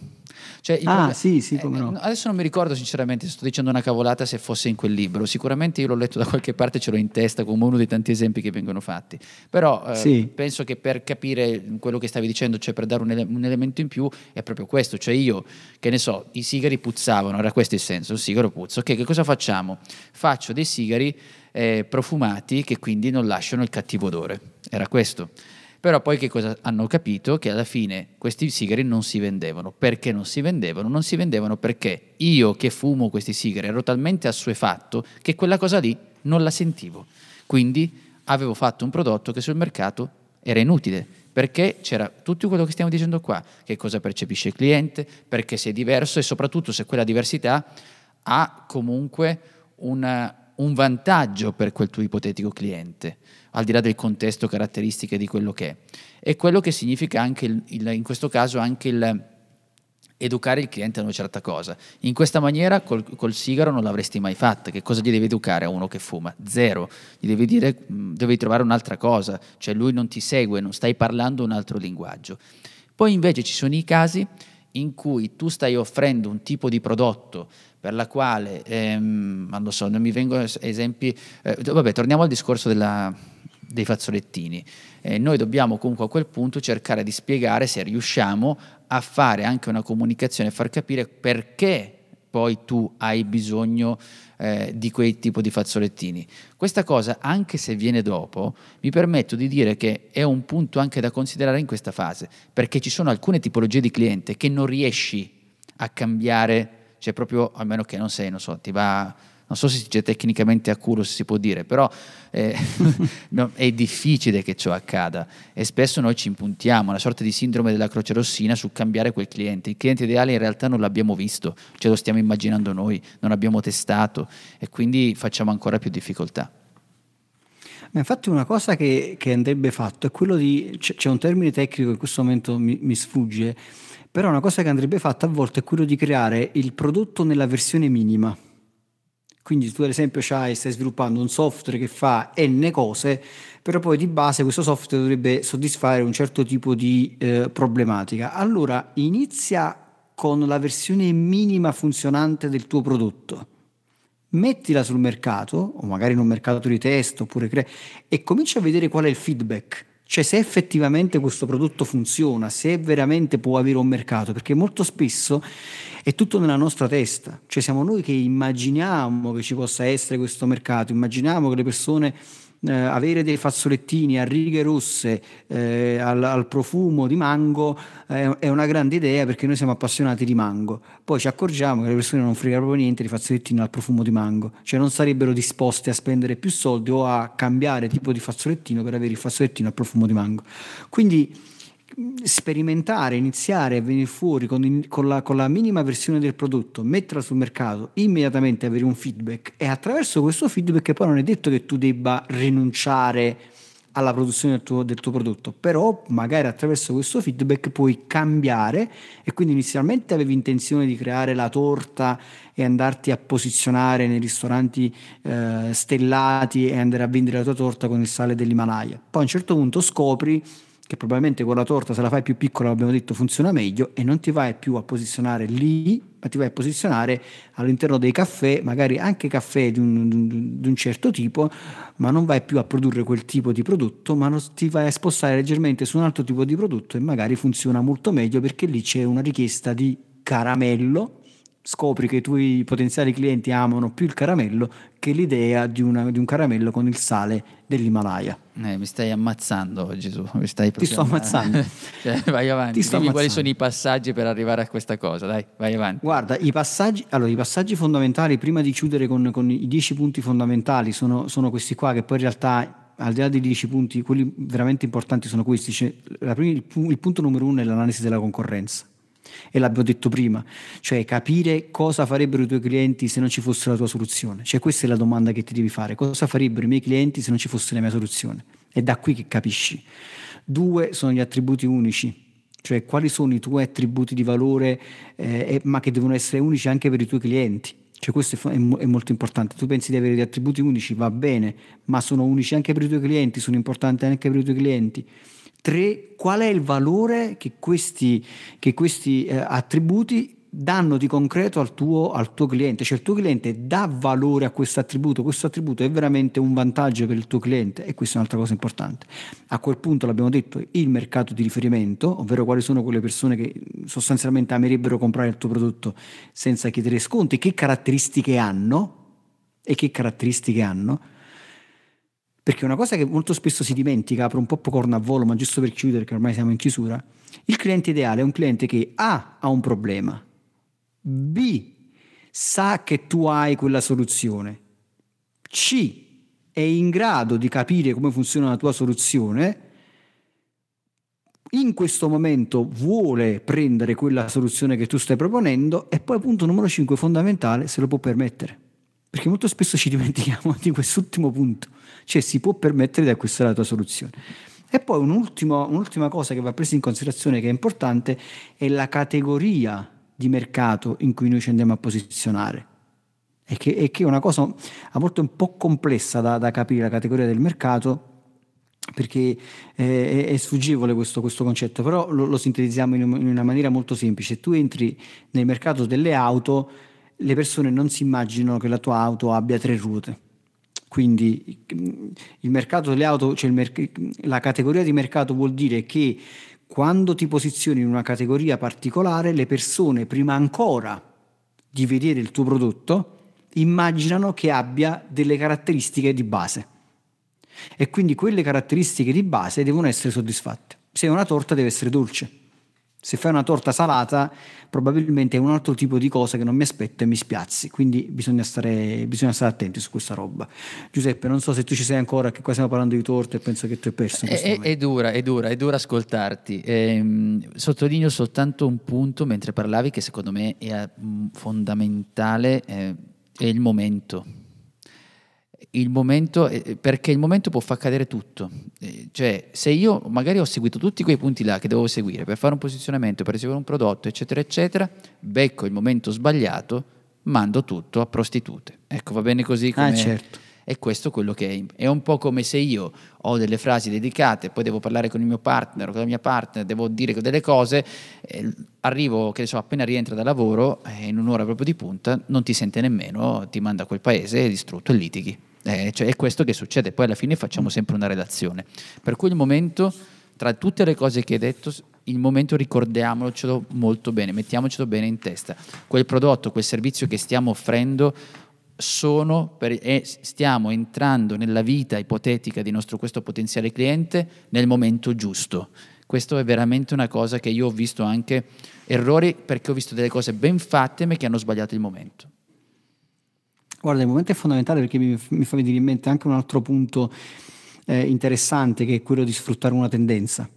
cioè, ah, problema, sì, sì, come no. Eh, adesso non mi ricordo sinceramente se sto dicendo una cavolata se fosse in quel libro. Sicuramente io l'ho letto da qualche parte, ce l'ho in testa come uno dei tanti esempi che vengono fatti. Però eh, sì. penso che per capire quello che stavi dicendo, cioè per dare un, ele- un, elemento in più, è proprio questo. Cioè io, che ne so, i sigari puzzavano, era questo il senso, il sigaro puzza. Ok, che cosa facciamo? Faccio dei sigari eh, profumati che quindi non lasciano il cattivo odore. Era questo. Però poi che cosa hanno capito? Che alla fine questi sigari non si vendevano. Perché non si vendevano? Non si vendevano perché io che fumo questi sigari ero talmente assuefatto che quella cosa lì non la sentivo. Quindi avevo fatto un prodotto che sul mercato era inutile, perché c'era tutto quello che stiamo dicendo qua, che cosa percepisce il cliente, perché se è diverso e soprattutto se quella diversità ha comunque una, un vantaggio per quel tuo ipotetico cliente al di là del contesto, caratteristiche di quello che è. E quello che significa anche, il, il, in questo caso, anche il educare il cliente a una certa cosa. In questa maniera col, col, sigaro non l'avresti mai fatta. Che cosa gli devi educare a uno che fuma? Zero. Gli devi dire, mm, devi trovare un'altra cosa, cioè lui non ti segue, non stai parlando un altro linguaggio. Poi invece ci sono i casi in cui tu stai offrendo un tipo di prodotto per la quale, ehm, non lo so, non mi vengono esempi, eh, vabbè, torniamo al discorso della, dei fazzolettini. Eh, noi dobbiamo comunque a quel punto cercare di spiegare se riusciamo a fare anche una comunicazione, far capire perché poi tu hai bisogno eh, di quel tipo di fazzolettini. Questa cosa, anche se viene dopo, mi permetto di dire che è un punto anche da considerare in questa fase, perché ci sono alcune tipologie di cliente che non riesci a cambiare, cioè proprio, a meno che non sei, non so, ti va non so se si dice tecnicamente a culo se si può dire, però eh, no, è difficile che ciò accada e spesso noi ci impuntiamo, una sorta di sindrome della croce rossina su cambiare quel cliente. Il cliente ideale in realtà non l'abbiamo visto, ce lo stiamo immaginando noi, non abbiamo testato e quindi facciamo ancora più difficoltà. Ma infatti una cosa che, che andrebbe fatto è quello di, c'è un termine tecnico in questo momento mi, mi sfugge, però una cosa che andrebbe fatta a volte è quello di creare il prodotto nella versione minima. Quindi tu ad esempio stai sviluppando un software che fa n cose, però poi di base questo software dovrebbe soddisfare un certo tipo di eh, problematica. Allora inizia con la versione minima funzionante del tuo prodotto, mettila sul mercato, o magari in un mercato di test, oppure crea, e comincia a vedere qual è il feedback cioè se effettivamente questo prodotto funziona, se veramente può avere un mercato, perché molto spesso è tutto nella nostra testa, cioè siamo noi che immaginiamo che ci possa essere questo mercato, immaginiamo che le persone eh, avere dei fazzolettini a righe rosse eh, al, al, profumo di mango eh, è una grande idea perché noi siamo appassionati di mango. Poi ci accorgiamo che le persone non frega proprio niente di fazzolettini al profumo di mango, cioè non sarebbero disposte a spendere più soldi o a cambiare tipo di fazzolettino per avere il fazzolettino al profumo di mango. Quindi sperimentare, iniziare a venire fuori con, con, la, con, la, minima versione del prodotto, metterla sul mercato, immediatamente avere un feedback e attraverso questo feedback poi non è detto che tu debba rinunciare alla produzione del tuo, del tuo prodotto, però magari attraverso questo feedback puoi cambiare e quindi inizialmente avevi intenzione di creare la torta e andarti a posizionare nei ristoranti eh, stellati e andare a vendere la tua torta con il sale dell'Himalaya. Poi a un certo punto scopri che probabilmente con la torta se la fai più piccola, abbiamo detto, funziona meglio e non ti vai più a posizionare lì, ma ti vai a posizionare all'interno dei caffè, magari anche caffè di un, di un certo tipo, ma non vai più a produrre quel tipo di prodotto, ma ti vai a spostare leggermente su un altro tipo di prodotto e magari funziona molto meglio perché lì c'è una richiesta di caramello scopri che i tuoi potenziali clienti amano più il caramello che l'idea di, una, di un caramello con il sale dell'Himalaya. Eh, mi stai ammazzando tu, mi stai Ti sto ammazzando. Cioè, vai avanti, Ti sto dimmi quali ammazzando. sono i passaggi per arrivare a questa cosa, dai, vai avanti. Guarda, i passaggi, allora, i passaggi fondamentali, prima di chiudere con, con i dieci punti fondamentali, sono, sono questi qua, che poi in realtà, al di là dei dieci punti, quelli veramente importanti sono questi. Cioè, prima- il, il punto numero uno è l'analisi della concorrenza. E l'abbiamo detto prima, cioè capire cosa farebbero i tuoi clienti se non ci fosse la tua soluzione. Cioè questa è la domanda che ti devi fare, cosa farebbero i miei clienti se non ci fosse la mia soluzione? È da qui che capisci. Due sono gli attributi unici, cioè quali sono i tuoi attributi di valore, eh, ma che devono essere unici anche per i tuoi clienti. Cioè questo è, è molto importante. Tu pensi di avere degli attributi unici, va bene, ma sono unici anche per i tuoi clienti, sono importanti anche per i tuoi clienti. Tre, qual è il valore che questi, che questi eh, attributi danno di concreto al tuo, al tuo cliente? Cioè il tuo cliente dà valore a questo attributo, questo attributo è veramente un vantaggio per il tuo cliente e questa è un'altra cosa importante. A quel punto l'abbiamo detto, il mercato di riferimento, ovvero quali sono quelle persone che sostanzialmente amerebbero comprare il tuo prodotto senza chiedere sconti, che caratteristiche hanno e che caratteristiche hanno. Perché una cosa che molto spesso si dimentica, apro un po' corno a volo, ma giusto per chiudere, che ormai siamo in chiusura, il cliente ideale è un cliente che A ha un problema, B sa che tu hai quella soluzione, C è in grado di capire come funziona la tua soluzione, in questo momento vuole prendere quella soluzione che tu stai proponendo e poi punto numero 5 fondamentale se lo può permettere. Perché molto spesso ci dimentichiamo di quest'ultimo punto, cioè si può permettere di acquistare la tua soluzione. E poi un ultimo- un'ultima cosa che va presa in considerazione che è importante è la categoria di mercato in cui noi ci andiamo a posizionare. E che, e che è una cosa a volte un po' complessa da, da capire la categoria del mercato perché eh, è, è sfuggivole questo, questo concetto, però lo, lo sintetizziamo in, in una maniera molto semplice. Tu entri nel mercato delle auto, le persone non si immaginano che la tua auto abbia tre ruote. Quindi il mercato delle auto, cioè merc- la categoria di mercato vuol dire che quando ti posizioni in una categoria particolare, le persone prima ancora di vedere il tuo prodotto immaginano che abbia delle caratteristiche di base e quindi quelle caratteristiche di base devono essere soddisfatte. Se è una torta deve essere dolce. Se fai una torta salata, probabilmente è un altro tipo di cosa che non mi aspetto e mi spiazzi. Quindi bisogna stare, bisogna stare attenti su questa roba. Giuseppe, non so se tu ci sei ancora, che qua stiamo parlando di torte e penso che tu hai perso in È, è dura, è dura, è dura ascoltarti. Ehm, sottolineo soltanto un punto mentre parlavi che secondo me è mm, fondamentale, eh, è il momento. Il momento, eh, perché il momento può far cadere tutto. Eh, cioè, se io magari ho seguito tutti quei punti là che dovevo seguire per fare un posizionamento, per ricevere un prodotto, eccetera, eccetera, becco il momento sbagliato, mando tutto a prostitute. Ecco, va bene così come... Ah, certo. E questo è quello che è. È un po' come se io ho delle frasi dedicate, poi devo parlare con il mio partner o con la mia partner, devo dire delle cose, eh, arrivo, che ne so, appena rientra da lavoro, eh, in un'ora proprio di punta, non ti sente nemmeno, ti manda a quel paese, è distrutto e litighi. Eh, cioè, è questo che succede, poi alla fine facciamo sempre una relazione. Per cui il momento, tra tutte le cose che hai detto, il momento ricordiamocelo molto bene, mettiamocelo bene in testa. Quel prodotto, quel servizio che stiamo offrendo sono per- e stiamo entrando nella vita ipotetica di nostro questo potenziale cliente nel momento giusto. Questo è veramente una cosa che io ho visto anche errori perché ho visto delle cose ben fatte ma che hanno sbagliato il momento. Guarda, il momento è fondamentale perché mi, mi fa venire in mente anche un altro punto eh, interessante che è quello di sfruttare una tendenza.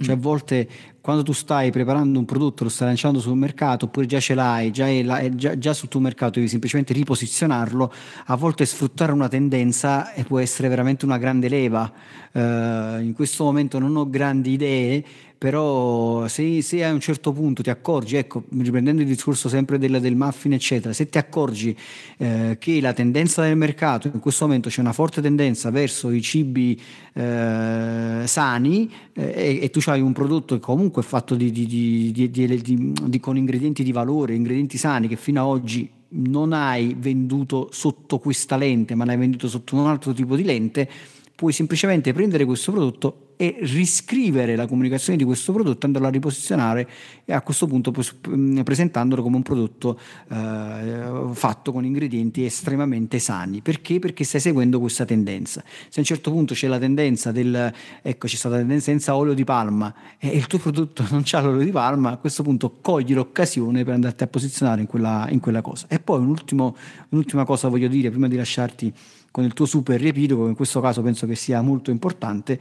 Cioè a volte quando tu stai preparando un prodotto, lo stai lanciando sul mercato, oppure già ce l'hai, già, è là- è già, già sul tuo mercato, devi semplicemente riposizionarlo, a volte sfruttare una tendenza eh, può essere veramente una grande leva. Eh, in questo momento non ho grandi idee, però se, se a un certo punto ti accorgi, ecco, riprendendo il discorso sempre del, del muffin, eccetera, se ti accorgi eh, che la tendenza del mercato, in questo momento c'è una forte tendenza verso i cibi eh, sani eh, e, e tu hai un prodotto che comunque è fatto di, di- di- con ingredienti di valore, ingredienti sani che fino ad oggi non hai venduto sotto questa lente, ma l'hai venduto sotto un altro tipo di lente, puoi semplicemente prendere questo prodotto e riscrivere la comunicazione di questo prodotto, andarlo a riposizionare e a questo punto mm, presentandolo come un prodotto eh, fatto con ingredienti estremamente sani. Perché? Perché stai seguendo questa tendenza. Se a un certo punto c'è la tendenza del, ecco c'è stata la tendenza senza olio di palma e il tuo prodotto non c'ha l'olio di palma, a questo punto cogli l'occasione per andarti a posizionare in quella, in quella cosa. E poi un ultimo, un'ultima cosa voglio dire prima di lasciarti con il tuo super riepilogo, in questo caso penso che sia molto importante,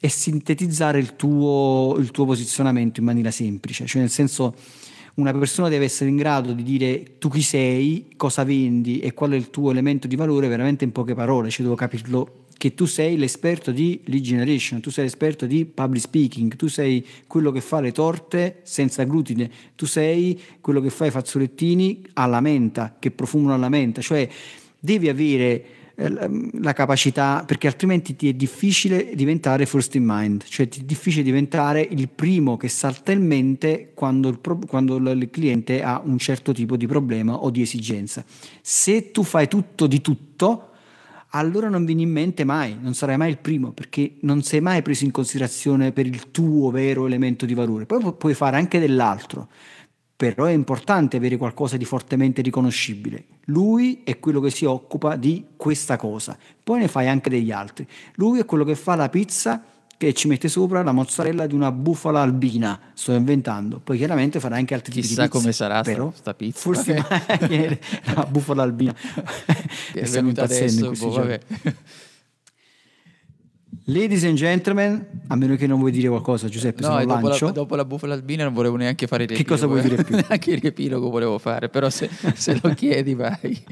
è sintetizzare il tuo, il tuo posizionamento in maniera semplice, cioè nel senso una persona deve essere in grado di dire tu chi sei, cosa vendi e qual è il tuo elemento di valore veramente in poche parole, cioè devo capirlo. Che tu sei l'esperto di lead generation, tu sei l'esperto di public speaking, tu sei quello che fa le torte senza glutine, tu sei quello che fa i fazzolettini alla menta, che profumano alla menta, cioè devi avere la capacità, perché altrimenti ti è difficile diventare first in mind, cioè ti è difficile diventare il primo che salta in mente quando il, quando il cliente ha un certo tipo di problema o di esigenza. Se tu fai tutto di tutto, allora non vieni in mente mai, non sarai mai il primo, perché non sei mai preso in considerazione per il tuo vero elemento di valore. Poi puoi fare anche dell'altro però è importante avere qualcosa di fortemente riconoscibile. Lui è quello che si occupa di questa cosa, poi ne fai anche degli altri. Lui è quello che fa la pizza che ci mette sopra la mozzarella di una bufala albina, sto inventando. Poi chiaramente farà anche altri Chissà tipi di pizza. Chissà come sarà però, sta pizza. Forse okay. la bufala albina. Che è venuta adesso, boh, vabbè. Ladies and gentlemen, a meno che non vuoi dire qualcosa, Giuseppe, no, se dopo lancio. La, dopo la bufala albina non volevo neanche fare il riepilogo. Che cosa vuoi dire più? Neanche il riepilogo volevo fare, però se, se lo chiedi vai.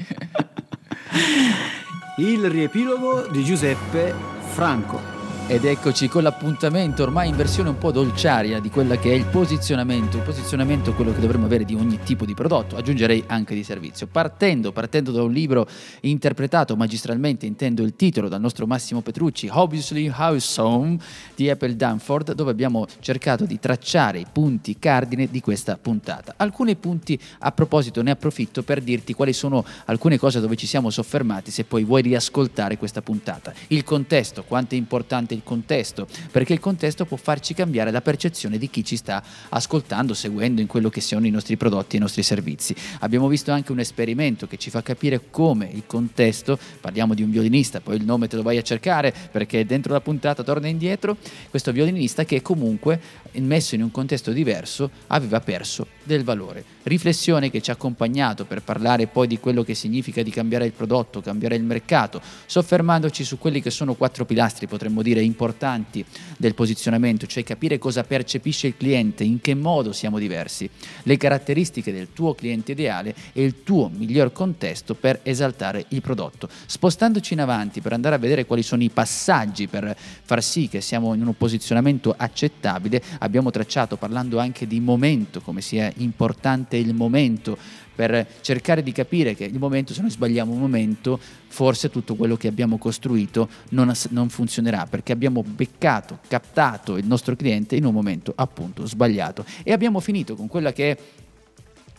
il riepilogo di Giuseppe Franco. Ed eccoci con l'appuntamento ormai in versione un po' dolciaria di quella che è il posizionamento. Il posizionamento quello che dovremmo avere di ogni tipo di prodotto, aggiungerei anche di servizio. Partendo, partendo da un libro interpretato magistralmente, intendo il titolo dal nostro Massimo Petrucci, Obviously House Home di Apple Danford, dove abbiamo cercato di tracciare i punti cardine di questa puntata. Alcuni punti a proposito ne approfitto per dirti quali sono alcune cose dove ci siamo soffermati se poi vuoi riascoltare questa puntata. Il contesto, quanto è importante il contesto, perché il contesto può farci cambiare la percezione di chi ci sta ascoltando, seguendo in quello che sono i nostri prodotti e i nostri servizi. Abbiamo visto anche un esperimento che ci fa capire come il contesto, parliamo di un violinista, poi il nome te lo vai a cercare perché dentro la puntata torna indietro, questo violinista che comunque messo in un contesto diverso aveva perso del valore. Riflessione che ci ha accompagnato per parlare poi di quello che significa di cambiare il prodotto, cambiare il mercato, soffermandoci su quelli che sono quattro pilastri, potremmo dire, importanti del posizionamento, cioè capire cosa percepisce il cliente, in che modo siamo diversi, le caratteristiche del tuo cliente ideale e il tuo miglior contesto per esaltare il prodotto. Spostandoci in avanti per andare a vedere quali sono i passaggi per far sì che siamo in un posizionamento accettabile, abbiamo tracciato parlando anche di momento, come sia importante il momento per cercare di capire che il momento, se noi sbagliamo un momento, forse tutto quello che abbiamo costruito non, non, funzionerà perché abbiamo beccato, captato il nostro cliente in un momento appunto sbagliato. E abbiamo finito con quella che è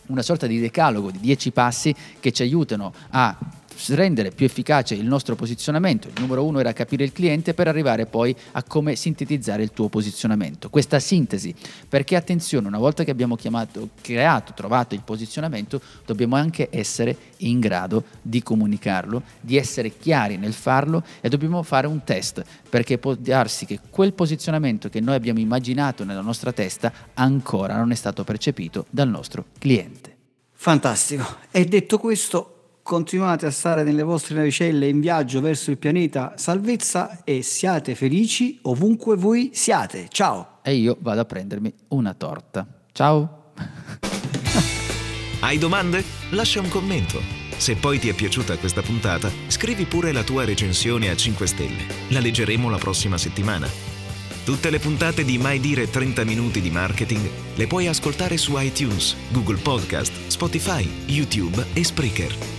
una sorta di decalogo di 10 passi che ci aiutano a rendere più efficace il nostro posizionamento. Il numero uno era capire il cliente per arrivare poi a come sintetizzare il tuo posizionamento. Questa sintesi, perché attenzione, una volta che abbiamo chiamato, creato, trovato il posizionamento, dobbiamo anche essere in grado di comunicarlo, di essere chiari nel farlo e dobbiamo fare un test, perché può darsi che quel posizionamento che noi abbiamo immaginato nella nostra testa ancora non è stato percepito dal nostro cliente. Fantastico. E detto questo, continuate a stare nelle vostre navicelle in viaggio verso il pianeta salvezza e siate felici ovunque voi siate. Ciao! E io vado a prendermi una torta. Ciao! Hai domande? Lascia un commento. Se poi ti è piaciuta questa puntata, scrivi pure la tua recensione a 5 stelle. La leggeremo la prossima settimana. Tutte le puntate di Mai Dire 30 Minuti di Marketing le puoi ascoltare su iTunes, Google Podcast, Spotify, YouTube e Spreaker.